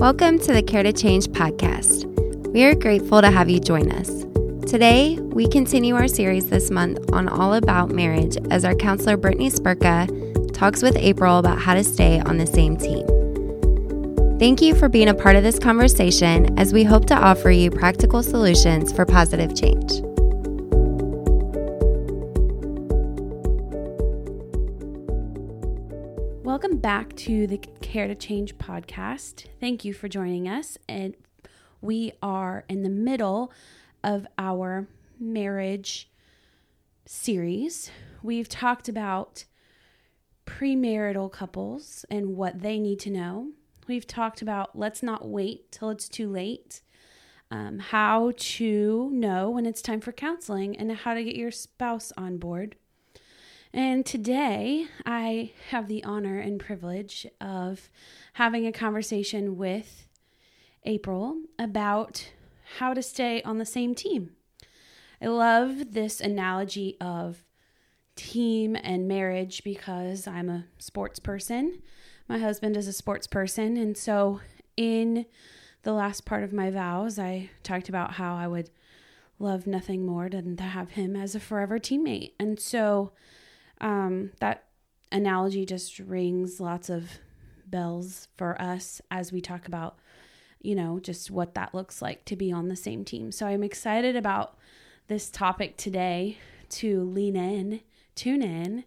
Welcome to the Care to Change podcast. We are grateful to have you join us. Today, we continue our series this month on All About Marriage as our counselor Brittany Spurka talks with April about how to stay on the same team. Thank you for being a part of this conversation as we hope to offer you practical solutions for positive change. Back to the Care to Change podcast. Thank you for joining us. And we are in the middle of our marriage series. We've talked about premarital couples and what they need to know. We've talked about let's not wait till it's too late, um, how to know when it's time for counseling, and how to get your spouse on board. And today I have the honor and privilege of having a conversation with April about how to stay on the same team. I love this analogy of team and marriage because I'm a sports person. My husband is a sports person. And so, in the last part of my vows, I talked about how I would love nothing more than to have him as a forever teammate. And so, um, that analogy just rings lots of bells for us as we talk about you know, just what that looks like to be on the same team. So I'm excited about this topic today to lean in, tune in,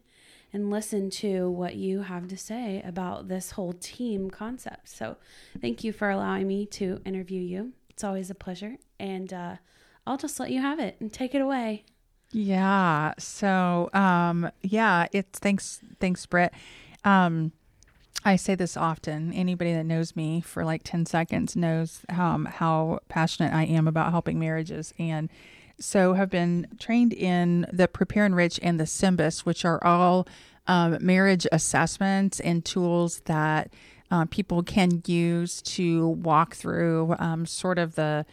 and listen to what you have to say about this whole team concept. So thank you for allowing me to interview you. It's always a pleasure. And uh, I'll just let you have it and take it away. Yeah. So, um, yeah, it's thanks, thanks, Britt. Um, I say this often. Anybody that knows me for like 10 seconds knows um, how passionate I am about helping marriages. And so have been trained in the Prepare-Enrich and the SYMBIS, which are all um, marriage assessments and tools that uh, people can use to walk through um, sort of the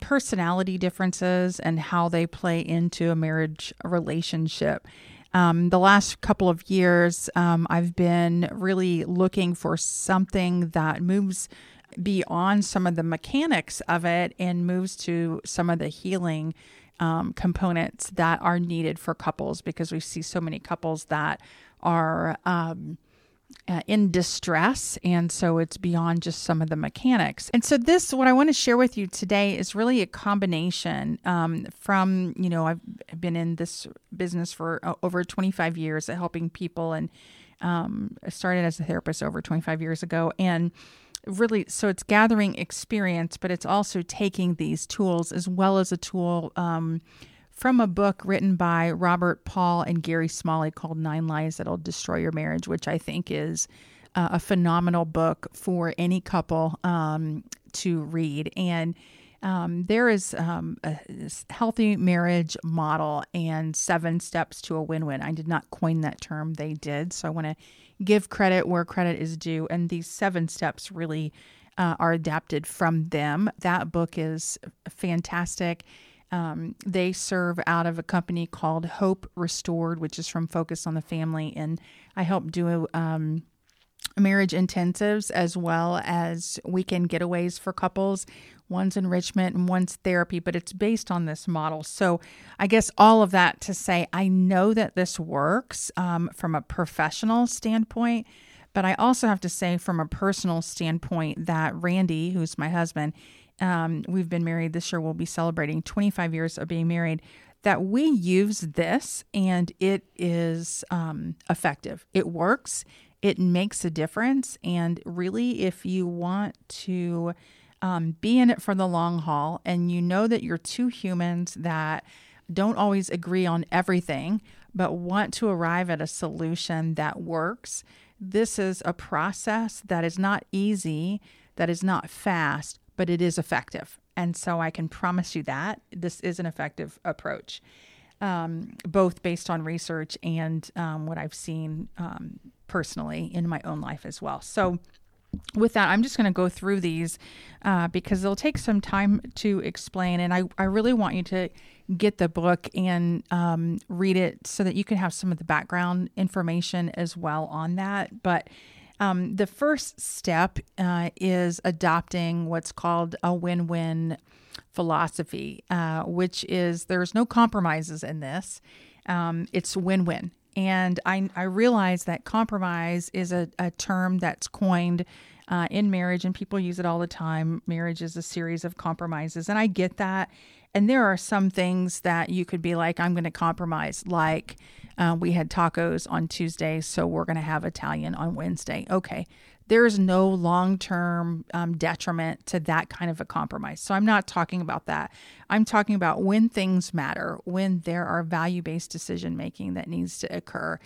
personality differences and how they play into a marriage relationship. Um, the last couple of years, um, I've been really looking for something that moves beyond some of the mechanics of it and moves to some of the healing um, components that are needed for couples because we see so many couples that are um, uh, in distress. And so it's beyond just some of the mechanics. And so, this, what I want to share with you today is really a combination um, from, you know, I've been in this business for uh, over 25 years at helping people and um, I started as a therapist over 25 years ago. And really, so it's gathering experience, but it's also taking these tools as well as a tool. Um, from a book written by Robert Paul and Gary Smalley called Nine Lies That'll Destroy Your Marriage, which I think is uh, a phenomenal book for any couple um, to read. And um, there is um, a healthy marriage model and seven steps to a win win. I did not coin that term, they did. So I want to give credit where credit is due. And these seven steps really uh, are adapted from them. That book is fantastic. Um, they serve out of a company called Hope Restored, which is from Focus on the Family. And I help do um, marriage intensives as well as weekend getaways for couples. One's enrichment and one's therapy, but it's based on this model. So, I guess all of that to say, I know that this works um, from a professional standpoint, but I also have to say, from a personal standpoint, that Randy, who's my husband, um, we've been married this year, we'll be celebrating 25 years of being married, that we use this and it is um, effective. It works, it makes a difference. And really, if you want to um, be in it for the long haul and you know that you're two humans that don't always agree on everything, but want to arrive at a solution that works, this is a process that is not easy, that is not fast, but it is effective. And so I can promise you that this is an effective approach, um, both based on research and um, what I've seen um, personally in my own life as well. So, with that, I'm just going to go through these uh, because they'll take some time to explain. And I, I really want you to get the book and um, read it so that you can have some of the background information as well on that. But Um, the first step uh, is adopting what's called a win win philosophy, uh, which is there's no compromises in this. Um, it's win win. And I, I realize that compromise is a, a term that's coined uh, in marriage, and people use it all the time. Marriage is a series of compromises, and I get that. And there are some things that you could be like, I'm going to compromise, like uh, we had tacos on Tuesday, so we're going to have Italian on Wednesday. Okay. There is no long term um, detriment to that kind of a compromise. So I'm not talking about that. I'm talking about when things matter, when there are value based decision making that needs to occur.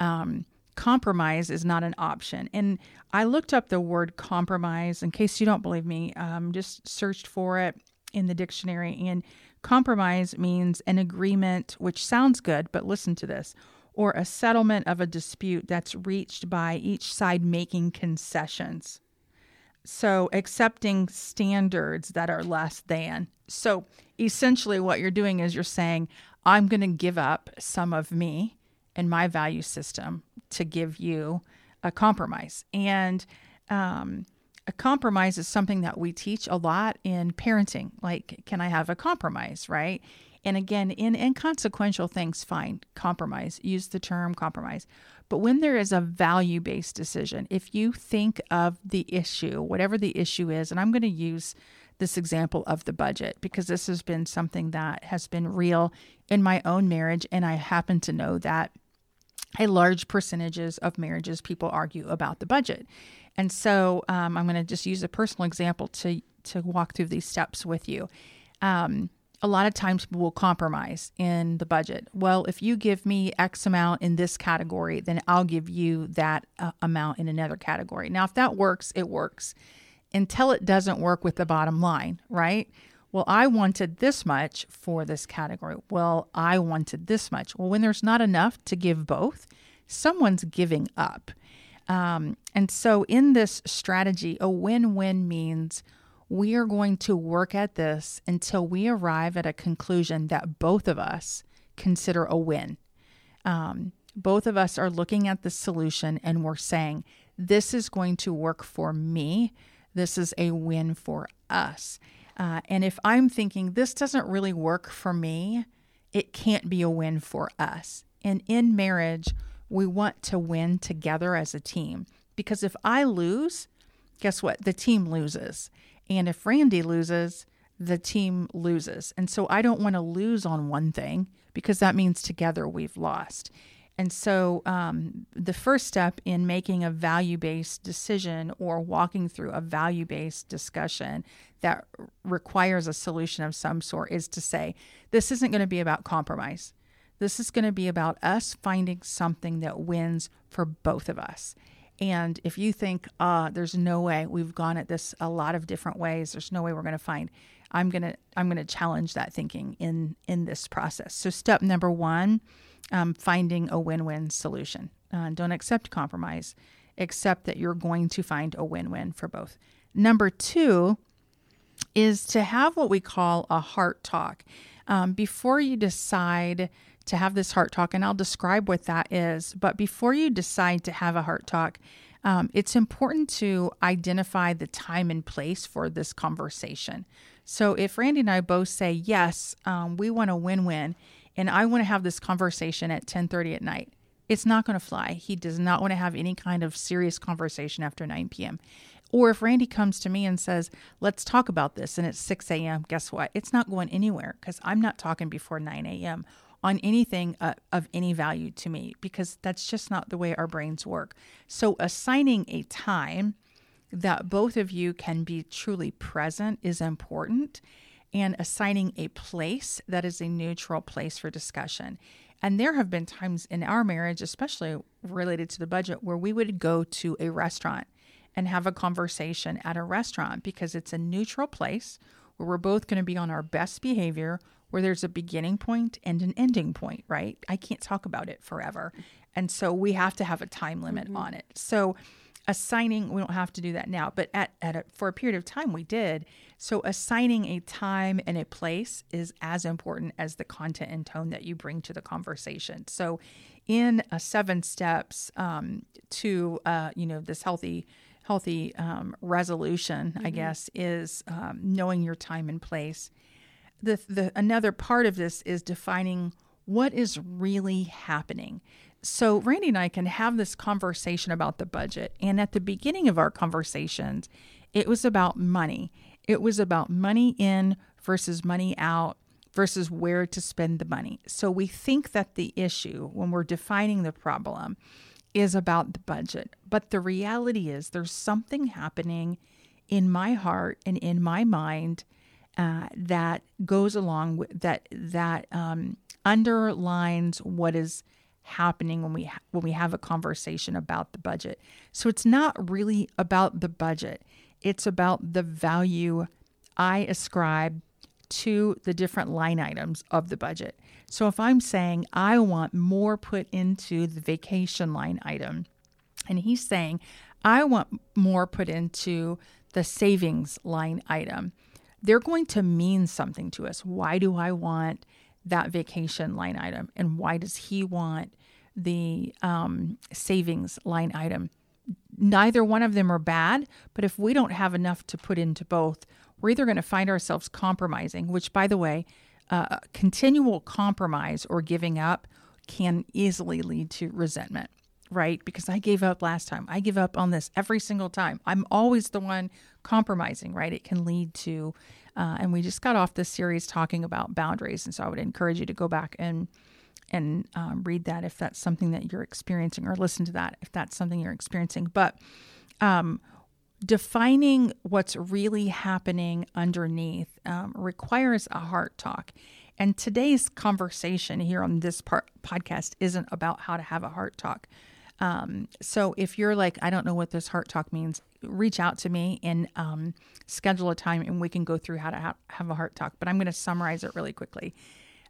Um, compromise is not an option. And I looked up the word compromise in case you don't believe me, um, just searched for it in the dictionary. And compromise means an agreement, which sounds good, but listen to this, or a settlement of a dispute that's reached by each side making concessions. So, accepting standards that are less than. So, essentially, what you're doing is you're saying, I'm going to give up some of me and my value system to give you a compromise. And um, a compromise is something that we teach a lot in parenting. Like, can I have a compromise, right? And again, in inconsequential things, fine, compromise, use the term compromise. But when there is a value based decision, if you think of the issue, whatever the issue is, and I'm going to use this example of the budget because this has been something that has been real in my own marriage. And I happen to know that a large percentages of marriages people argue about the budget. And so um, I'm going to just use a personal example to to walk through these steps with you. Um, a lot of times people will compromise in the budget. Well, if you give me X amount in this category, then I'll give you that uh, amount in another category. Now, if that works, it works until it doesn't work with the bottom line, right? Well, I wanted this much for this category. Well, I wanted this much. Well, when there's not enough to give both, someone's giving up. Um, and so, in this strategy, a win win means we are going to work at this until we arrive at a conclusion that both of us consider a win. Um, both of us are looking at the solution and we're saying, This is going to work for me. This is a win for us. Uh, and if I'm thinking this doesn't really work for me, it can't be a win for us. And in marriage, we want to win together as a team because if I lose, guess what? The team loses. And if Randy loses, the team loses. And so I don't want to lose on one thing because that means together we've lost. And so, um, the first step in making a value based decision or walking through a value based discussion that requires a solution of some sort is to say, this isn't going to be about compromise. This is going to be about us finding something that wins for both of us. And if you think, uh, there's no way we've gone at this a lot of different ways, there's no way we're going to find, I'm to, I'm to challenge that thinking in, in this process. So step number one, um, finding a win win solution. Uh, don't accept compromise, accept that you're going to find a win win for both. Number two is to have what we call a heart talk. Um, before you decide to have this heart talk, and I'll describe what that is, but before you decide to have a heart talk, um, it's important to identify the time and place for this conversation. So if Randy and I both say, yes, um, we want a win win, and I want to have this conversation at 10:30 at night. It's not going to fly. He does not want to have any kind of serious conversation after 9 p.m. Or if Randy comes to me and says, let's talk about this, and it's 6 a.m., guess what? It's not going anywhere because I'm not talking before 9 a.m. on anything uh, of any value to me because that's just not the way our brains work. So assigning a time that both of you can be truly present is important and assigning a place that is a neutral place for discussion. And there have been times in our marriage, especially related to the budget, where we would go to a restaurant and have a conversation at a restaurant because it's a neutral place where we're both going to be on our best behavior, where there's a beginning point and an ending point, right? I can't talk about it forever. And so we have to have a time limit mm-hmm. on it. So assigning we don't have to do that now but at, at a, for a period of time we did so assigning a time and a place is as important as the content and tone that you bring to the conversation so in a seven steps um, to uh, you know this healthy healthy um, resolution i guess is um, knowing your time and place the, the another part of this is defining what is really happening so Randy and I can have this conversation about the budget. And at the beginning of our conversations, it was about money. It was about money in versus money out versus where to spend the money. So we think that the issue when we're defining the problem is about the budget. But the reality is there's something happening in my heart and in my mind uh, that goes along with that that um, underlines what is happening when we ha- when we have a conversation about the budget. So it's not really about the budget. It's about the value I ascribe to the different line items of the budget. So if I'm saying I want more put into the vacation line item and he's saying I want more put into the savings line item, they're going to mean something to us. Why do I want that vacation line item? And why does he want the um, savings line item? Neither one of them are bad but if we don't have enough to put into both we're either going to find ourselves compromising which by the way uh, continual compromise or giving up can easily lead to resentment right? Because i gave up last time. I give up on this every single time. I'm always the one compromising right? It can lead to uh, and we just got off this series talking about boundaries and so i would encourage you to go back and and um, read that if that's something that you're experiencing or listen to that if that's something you're experiencing. But um, defining what's really happening underneath um, requires a heart talk. And today's conversation here on this part podcast isn't about how to have a heart talk um, so if you're like i don't know what this heart talk means reach out to me and um, schedule a time and we can go through how to ha- have a heart talk but i'm going to summarize it really quickly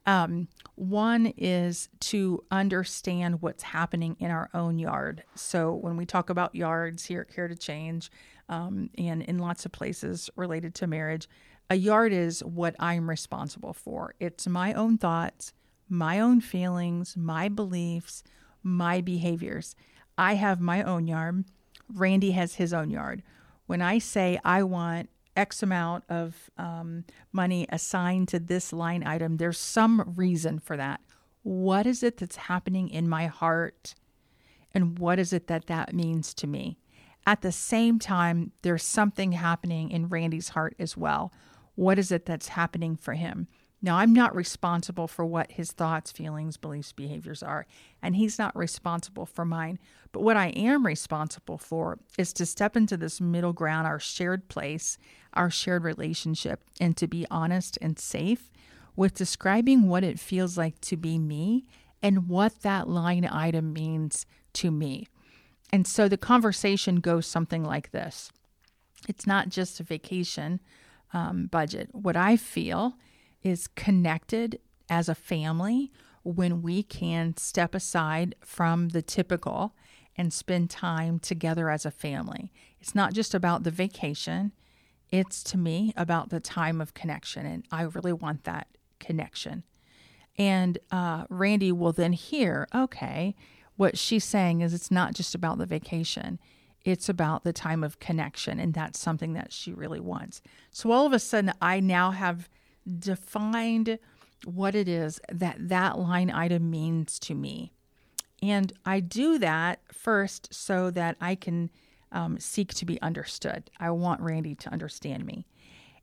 um, one is to understand what's happening in our own yard. So when we talk about yards here at Care to Change, um, and in lots of places related to marriage, a yard is what I'm responsible for. It's my own thoughts, my own feelings, my beliefs, my behaviors. I have my own yard. Randy has his own yard. When I say I want X amount of um, money assigned to this line item, there's some reason for that. What is it that's happening in my heart? And what is it that that means to me? At the same time, there's something happening in Randy's heart as well. What is it that's happening for him? Now, I'm not responsible for what his thoughts, feelings, beliefs, behaviors are, and he's not responsible for mine. But what I am responsible for is to step into this middle ground, our shared place, our shared relationship, and to be honest and safe with describing what it feels like to be me and what that line item means to me. And so the conversation goes something like this it's not just a vacation um, budget. What I feel is connected as a family when we can step aside from the typical and spend time together as a family. It's not just about the vacation, it's to me about the time of connection. And I really want that connection. And uh, Randy will then hear, okay, what she's saying is it's not just about the vacation, it's about the time of connection. And that's something that she really wants. So all of a sudden, I now have defined what it is that that line item means to me. And I do that first so that I can um, seek to be understood. I want Randy to understand me.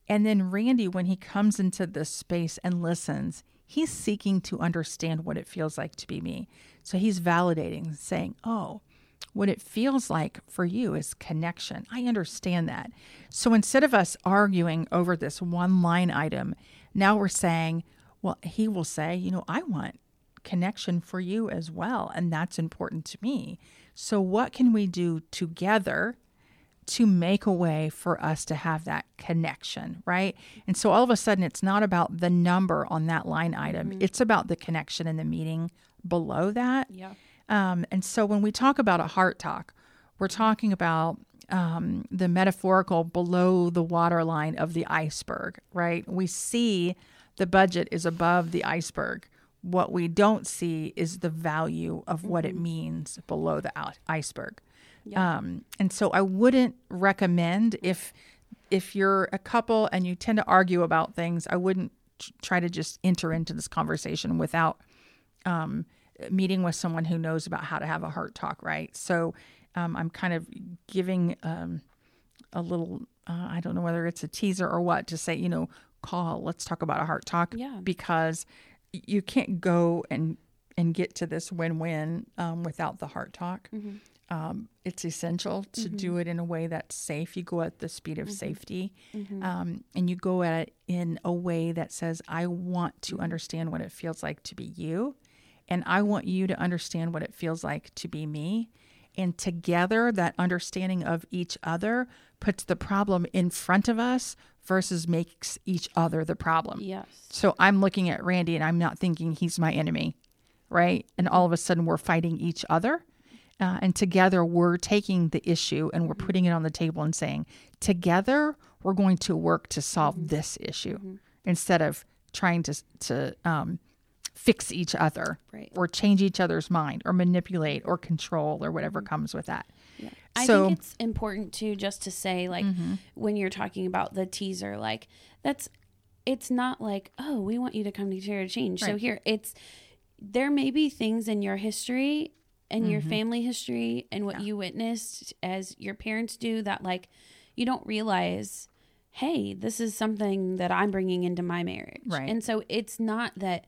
And then Randy, when he comes into this space and listens, he's seeking to understand what it feels like to be me. So he's validating, saying, Oh, what it feels like for you is connection. I understand that. So instead of us arguing over this one line item, now we're saying, well, he will say, you know, I want connection for you as well. And that's important to me. So, what can we do together to make a way for us to have that connection, right? And so, all of a sudden, it's not about the number on that line item, mm-hmm. it's about the connection and the meeting below that. Yeah. Um, and so when we talk about a heart talk, we're talking about um, the metaphorical below the waterline of the iceberg, right? We see the budget is above the iceberg. What we don't see is the value of what it means below the iceberg. Um, and so I wouldn't recommend if if you're a couple and you tend to argue about things, I wouldn't try to just enter into this conversation without um, meeting with someone who knows about how to have a heart talk, right? So um, I'm kind of giving um, a little, uh, I don't know whether it's a teaser or what, to say, you know, call, let's talk about a heart talk. Yeah. Because you can't go and and get to this win-win um, without the heart talk. Um, it's essential to do it in a way that's safe. You go at the speed of safety, um, and you go at it in a way that says, "I want to understand what it feels like to be you, and I want you to understand what it feels like to be me." And together, that understanding of each other puts the problem in front of us versus makes each other the problem. Yes. So I'm looking at Randy and I'm not thinking he's my enemy, right? And all of a sudden we're fighting each other. Uh, and together we're taking the issue and we're putting it on the table and saying, together we're going to work to solve this issue instead of trying to, to um, fix each other Right. or change each other's mind or manipulate or control or whatever mm-hmm. comes with that. Yeah. I So- think it's important too just to say like mm-hmm. when you're talking about the teaser like that's it's not like oh we want you to come to to change. So here it's there may be things in your history and your mm-hmm. family history and what you witnessed as your parents do that like you don't realize hey this is something that I'm bringing into my marriage. Right. And so it's not that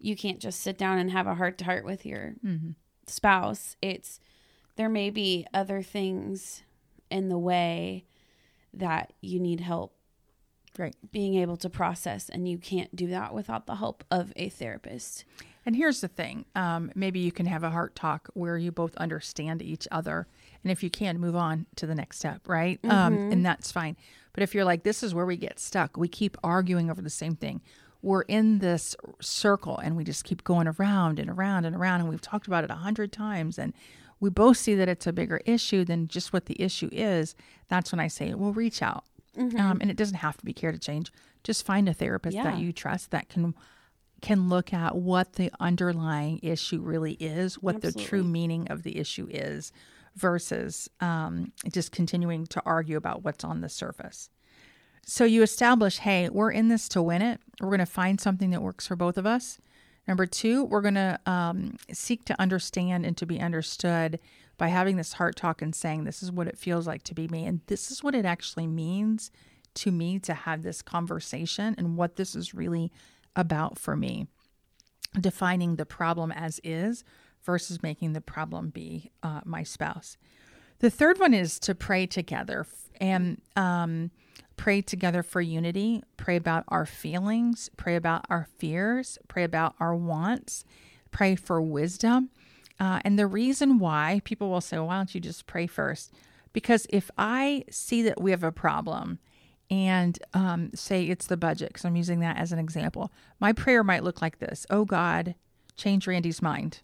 you can't just sit down and have a heart to heart with your spouse. It's there may be other things in the way that you need help Right. being able to process, and you can't do that without the help of a therapist. And here's the thing um, maybe you can have a heart talk where you both understand each other. And if you can, move on to the next step, right? Um, and that's fine. But if you're like, this is where we get stuck, we keep arguing over the same thing. We're in this circle and we just keep going around and around and around. And we've talked about it a hundred times. And we both see that it's a bigger issue than just what the issue is. That's when I say, well, reach out. Um, and it doesn't have to be care to change. Just find a therapist Yeah. that you trust that can can look at what the underlying issue really is, what the true meaning of the issue is, versus um, just continuing to argue about what's on the surface. So you establish, hey, we're in this to win it. We're going to find something that works for both of us. Number two, we're going to um, seek to understand and to be understood by having this heart talk and saying, this is what it feels like to be me. And this is what it actually means to me to have this conversation and what this is really about for me. Defining the problem as is versus making the problem be uh, my spouse. The third one is to pray together and um, pray together for unity, pray about our feelings, pray about our fears, pray about our wants, pray for wisdom. Uh, and the reason why people will say, why don't you just pray first? Because if I see that we have a problem and um, say it's the budget, because I'm using that as an example, my prayer might look like this Oh God, change Randy's mind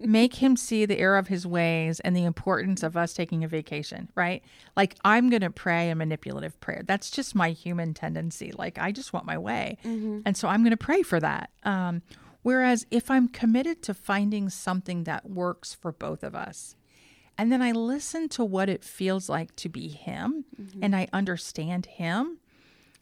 make him see the error of his ways and the importance of us taking a vacation, right? Like I'm going to pray a manipulative prayer. That's just my human tendency. Like I just want my way. And so I'm going to pray for that. Um, whereas if I'm committed to finding something that works for both of us, and then I listen to what it feels like to be him and I understand him,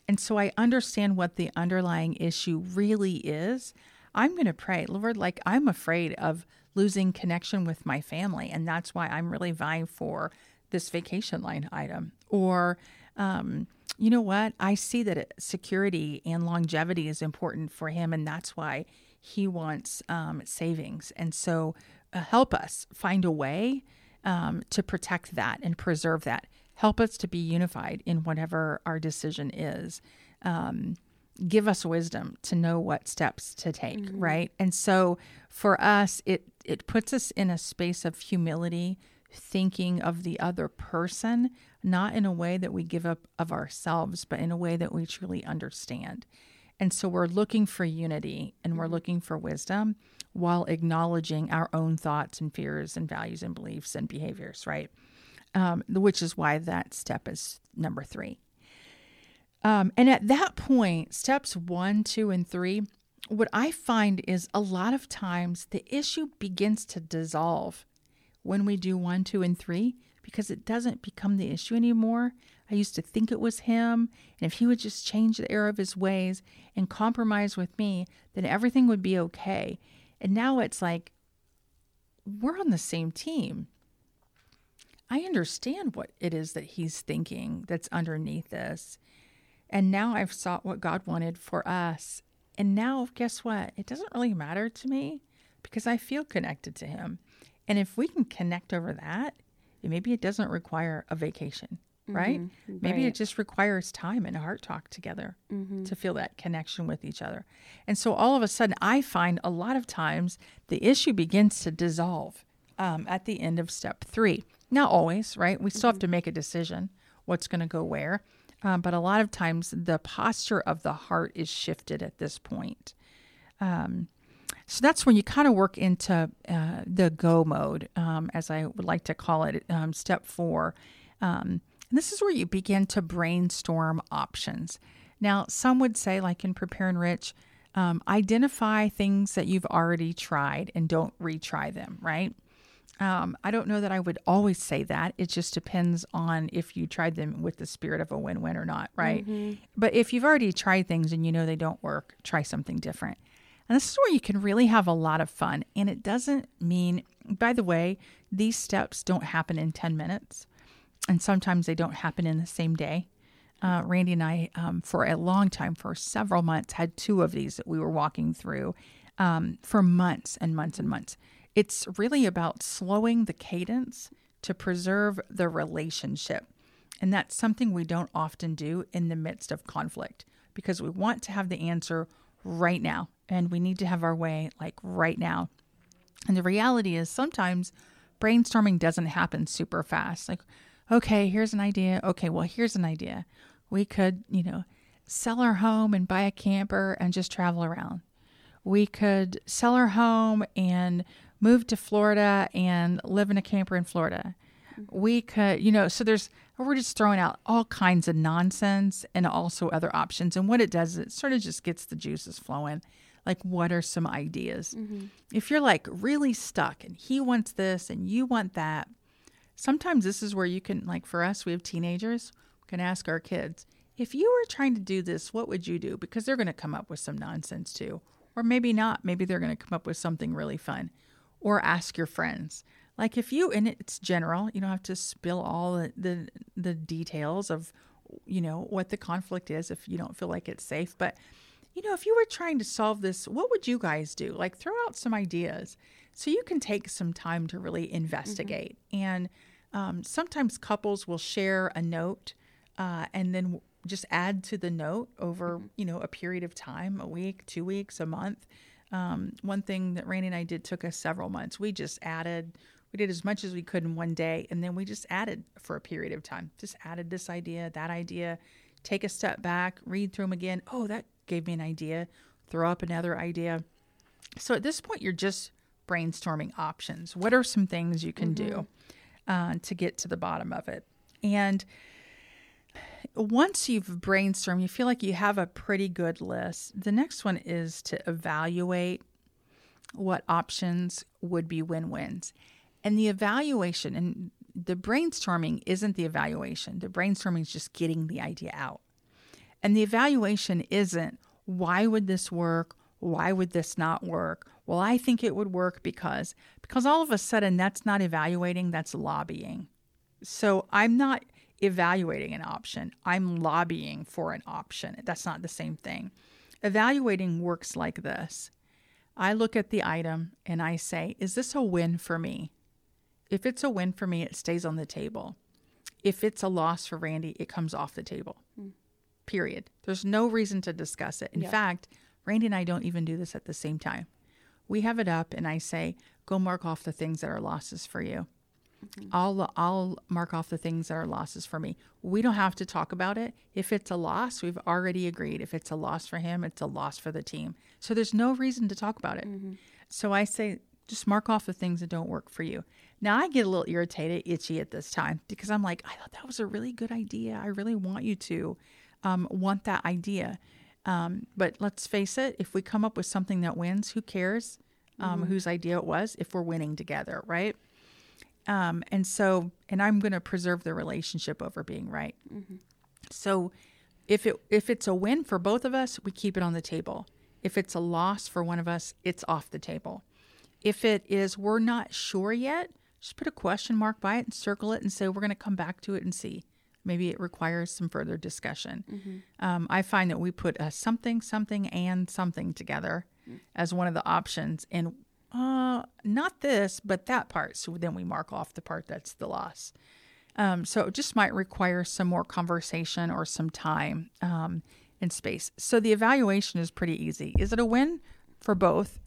and so I understand what the underlying issue really is. I'm going to pray, Lord, like I'm afraid of losing connection with my family. And that's why I'm really vying for this vacation line item. Or, um, you know what? I see that security and longevity is important for him. And that's why he wants um, savings. And so uh, help us find a way um, to protect that and preserve that. Help us to be unified in whatever our decision is. Um, give us wisdom to know what steps to take, right? And so for us, it it puts us in a space of humility, thinking of the other person, not in a way that we give up of ourselves, but in a way that we truly understand. And so we're looking for unity and we're looking for wisdom while acknowledging our own thoughts and fears and values and beliefs and behaviors, right? Um, which is why that step is number three. Um, and at that point, steps one, two, and three, what I find is a lot of times the issue begins to dissolve when we do one, two, and three because it doesn't become the issue anymore. I used to think it was him, and if he would just change the error of his ways and compromise with me, then everything would be okay. And now it's like, we're on the same team. I understand what it is that he's thinking that's underneath this. And now I've sought what God wanted for us. And now, guess what? It doesn't really matter to me because I feel connected to him. And if we can connect over that, maybe it doesn't require a vacation right? Mm-hmm. Maybe right. it just requires time and heart talk together mm-hmm. to feel that connection with each other. And so all of a sudden, I find a lot of times the issue begins to dissolve um, at the end of step three. Not always, right? We still have to mm-hmm. make a decision what's going to go where. Um, but a lot of times the posture of the heart is shifted at this point. Um, so that's when you kind of work into uh, the go mode, um, as I would like to call it, um, step four. Um, and this is where you begin to brainstorm options. Now, some would say, like in Prepare-Enrich, um, identify things that you've already tried and don't retry them, right? Um, I don't know that I would always say that. It just depends on if you tried them with the spirit of a win win or not, right? Mm-hmm. But if you've already tried things and you know they don't work, try something different. And this is where you can really have a lot of fun. And it doesn't mean, by the way, these steps don't happen in 10 minutes and sometimes they don't happen in the same day. Uh, Randy and I, um, for a long time, for several months, had two of these that we were walking through um, for months and months and months. It's really about slowing the cadence to preserve the relationship. And that's something we don't often do in the midst of conflict because we want to have the answer right now and we need to have our way like right now. And the reality is sometimes brainstorming doesn't happen super fast. Like okay, here's an idea. Okay, well, here's an idea. We could, you know, sell our home and buy a camper and just travel around. We could sell our home and move to Florida and live in a camper in Florida. We could, you know, so there's, we're just throwing out all kinds of nonsense and also other options. And what it does is it sort of just gets the juices flowing. Like, what are some ideas? Mm-hmm. If you're like really stuck and he wants this and you want that, sometimes this is where you can, like for us, we have teenagers, we can ask our kids, if you were trying to do this, what would you do? Because they're going to come up with some nonsense too. Or maybe not. Maybe they're going to come up with something really fun. Or ask your friends. Like if you, and it's general, you don't have to spill all the, the, the details of, you know, what the conflict is if you don't feel like it's safe. But, you know, if you were trying to solve this, what would you guys do? Like throw out some ideas so you can take some time to really investigate. Mm-hmm. And um, sometimes couples will share a note uh, and then just add to the note over mm-hmm. you know a period of time, a week, two weeks, a month. Um, one thing that Randy and I did took us several months. We just added. We did as much as we could in one day, and then we just added for a period of time. Just added this idea, that idea, take a step back, read through them again. Oh, that gave me an idea. Throw up another idea. So at this point, you're just brainstorming options. What are some things you can mm-hmm. do uh, to get to the bottom of it? And once you've brainstormed, you feel like you have a pretty good list. The next one is to evaluate what options would be win wins. And the evaluation and the brainstorming isn't the evaluation. The brainstorming is just getting the idea out. And the evaluation isn't why would this work? Why would this not work? Well, I think it would work because because all of a sudden that's not evaluating, that's lobbying. So I'm not evaluating an option. I'm lobbying for an option. That's not the same thing. Evaluating works like this. I look at the item and I say, is this a win for me? If it's a win for me, it stays on the table. If it's a loss for Randy, it comes off the table. Mm. Period. There's no reason to discuss it. In fact, Randy and I don't even do this at the same time. We have it up, and I say, go mark off the things that are losses for you. Mm-hmm. I'll I'll mark off the things that are losses for me. We don't have to talk about it. If it's a loss, we've already agreed. If it's a loss for him, it's a loss for the team. So there's no reason to talk about it. Mm-hmm. So I say, just mark off the things that don't work for you. Now I get a little irritated, itchy at this time because I'm like, I thought that was a really good idea. I really want you to um, want that idea. Um, but let's face it, if we come up with something that wins, who cares um, mm-hmm. whose idea it was if we're winning together, right? Um, and so, and I'm going to preserve the relationship over being right. Mm-hmm. So, if it if it's a win for both of us, we keep it on the table. If it's a loss for one of us, it's off the table. If it is we're not sure yet, just put a question mark by it and circle it and say we're going to come back to it and see. Maybe it requires some further discussion. Mm-hmm. Um, I find that we put a something, something, and something together mm-hmm. as one of the options, and uh, not this, but that part. So then we mark off the part that's the loss. Um, so it just might require some more conversation or some time um, and space. So the evaluation is pretty easy. Is it a win for both?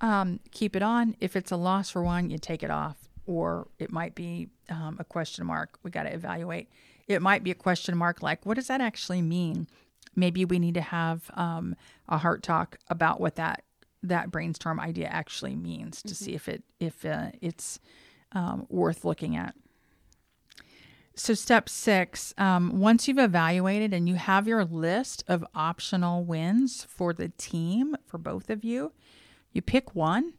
Um, keep it on. If it's a loss for one, you take it off. Or it might be um, a question mark. We got to evaluate. It might be a question mark like, what does that actually mean? Maybe we need to have um, a heart talk about what that that brainstorm idea actually means to mm-hmm. see if it if uh, it's um, worth looking at. So step six, um, once you've evaluated and you have your list of optional wins for the team for both of you, you pick one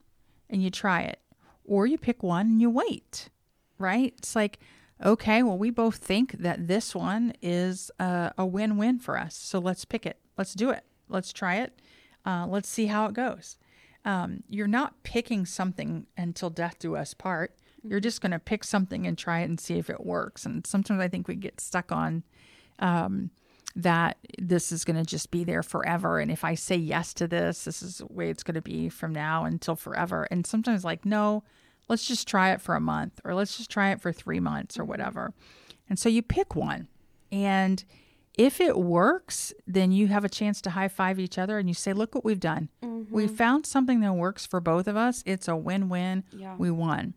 and you try it, or you pick one and you wait. Right? It's like okay, well, we both think that this one is a, a win win for us. So let's pick it. Let's do it. Let's try it. Uh, let's see how it goes. Um, you're not picking something until death do us part. You're just going to pick something and try it and see if it works. And sometimes I think we get stuck on um, that this is going to just be there forever. And if I say yes to this, this is the way it's going to be from now until forever. And sometimes, like, no, let's just try it for a month or let's just try it for three months or whatever. And so you pick one. And if it works, then you have a chance to high five each other and you say, Look what we've done. Mm-hmm. We found something that works for both of us. It's a win win. Yeah. We won.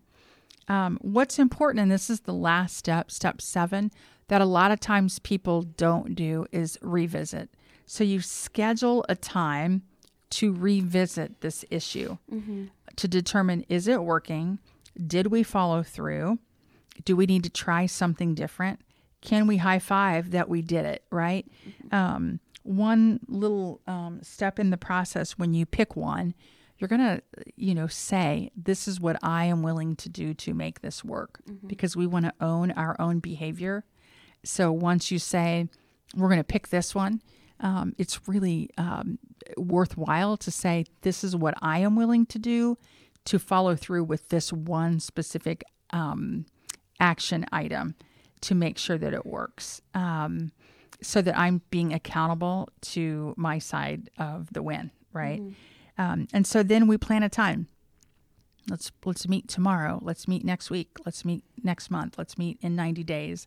Um, what's important, and this is the last step, step seven, that a lot of times people don't do is revisit. So you schedule a time to revisit this issue mm-hmm. to determine is it working? Did we follow through? Do we need to try something different? Can we high five that we did it, right? Um, one little um, step in the process when you pick one, you're going to, you know, say, this is what I am willing to do to make this work mm-hmm. because we want to own our own behavior. So once you say, we're going to pick this one, um, it's really um, worthwhile to say, this is what I am willing to do to follow through with this one specific um, action item to make sure that it works. Um, so that I'm being accountable to my side of the win, right? Mm-hmm. Um, and so then we plan a time. Let's let's meet tomorrow. Let's meet next week. Let's meet next month. Let's meet in 90 days,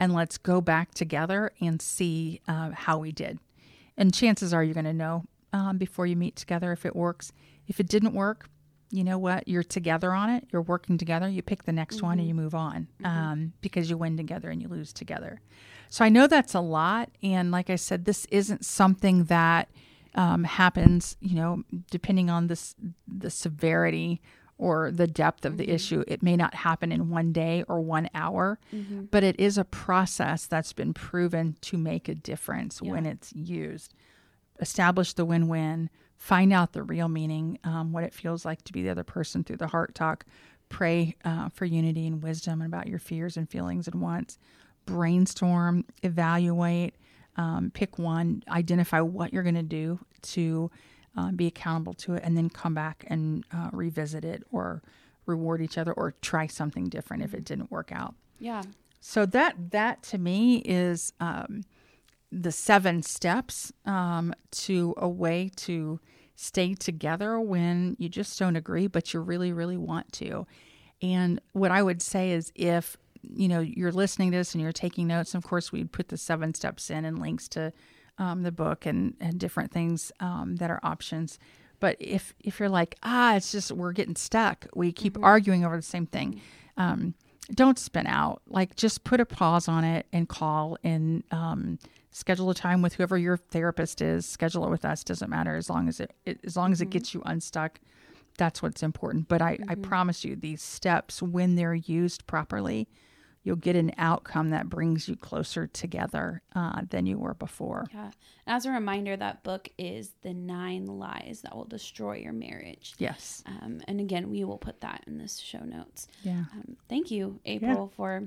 and let's go back together and see uh, how we did. And chances are you're going to know um, before you meet together if it works. If it didn't work, you know what? You're together on it. You're working together. You pick the next mm-hmm. one and you move on mm-hmm. um, because you win together and you lose together. So I know that's a lot. And like I said, this isn't something that um, happens, you know, depending on this, the severity or the depth of the mm-hmm. issue. It may not happen in one day or one hour, mm-hmm. but it is a process that's been proven to make a difference yeah. when it's used. Establish the win win, find out the real meaning, um, what it feels like to be the other person through the heart talk. Pray uh, for unity and wisdom about your fears and feelings and wants. Brainstorm, evaluate, um, pick one, identify what you're going to do to uh, be accountable to it, and then come back and uh, revisit it or reward each other or try something different if it didn't work out. Yeah. So that that to me is um, the seven steps um, to a way to stay together when you just don't agree, but you really really want to. And what I would say is if you know you're listening to this and you're taking notes, of course we'd put the seven steps in and links to um, the book and, and different things um, that are options. But if if you're like, ah, it's just we're getting stuck, we keep mm-hmm. arguing over the same thing. Um, don't spin out. Like just put a pause on it and call and um, schedule a time with whoever your therapist is. Schedule it with us. Doesn't matter as long as it, it as long as it mm-hmm. gets you unstuck that's what's important. But I, I Mhm. promise you, these steps, when they're used properly, you'll get an outcome that brings you closer together uh, than you were before. Yeah. As a reminder, that book is The Nine Lies That Will Destroy Your Marriage. Yes. Um, and again, we will put that in this show notes. Yeah. Um, thank you, April, for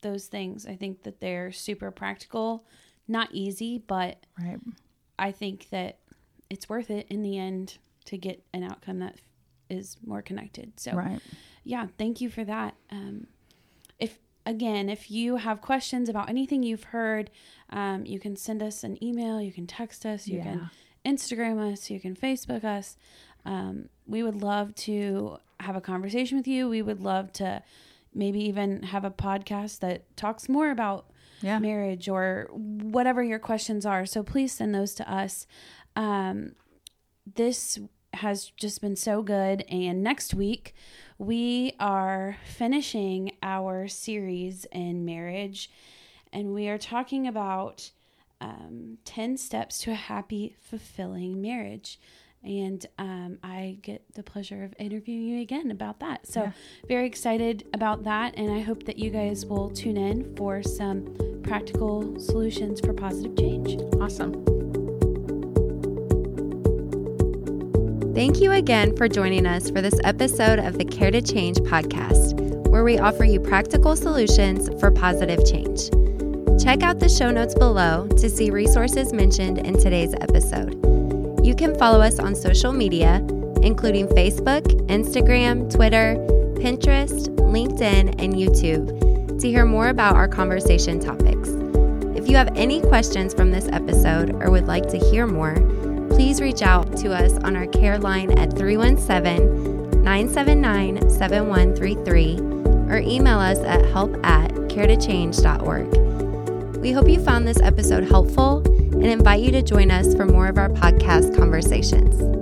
those things. I think that they're super practical, not easy, but Right. I think that it's worth it in the end to get an outcome that is more connected. So, Right. yeah, thank you for that. Um, if again, if you have questions about anything you've heard, um, you can send us an email, you can text us, you Yeah. can Instagram us, you can Facebook us. Um, we would love to have a conversation with you. We would love to maybe even have a podcast that talks more about Yeah. marriage or whatever your questions are. So please send those to us. Um, this has just been so good. And next week, we are finishing our series in marriage, and we are talking about um, 10 steps to a happy, fulfilling marriage. And um, I get the pleasure of interviewing you again about that. So, Yeah. very excited about that. And I hope that you guys will tune in for some practical solutions for positive change. Awesome. Thank you again for joining us for this episode of the Care to Change podcast, where we offer you practical solutions for positive change. Check out the show notes below to see resources mentioned in today's episode. You can follow us on social media, including Facebook, Instagram, Twitter, Pinterest, LinkedIn, and YouTube, to hear more about our conversation topics. If you have any questions from this episode or would like to hear more, please reach out to us on our care line at 317 979 7133 or email us at help at caretochange.org. We hope you found this episode helpful and invite you to join us for more of our podcast conversations.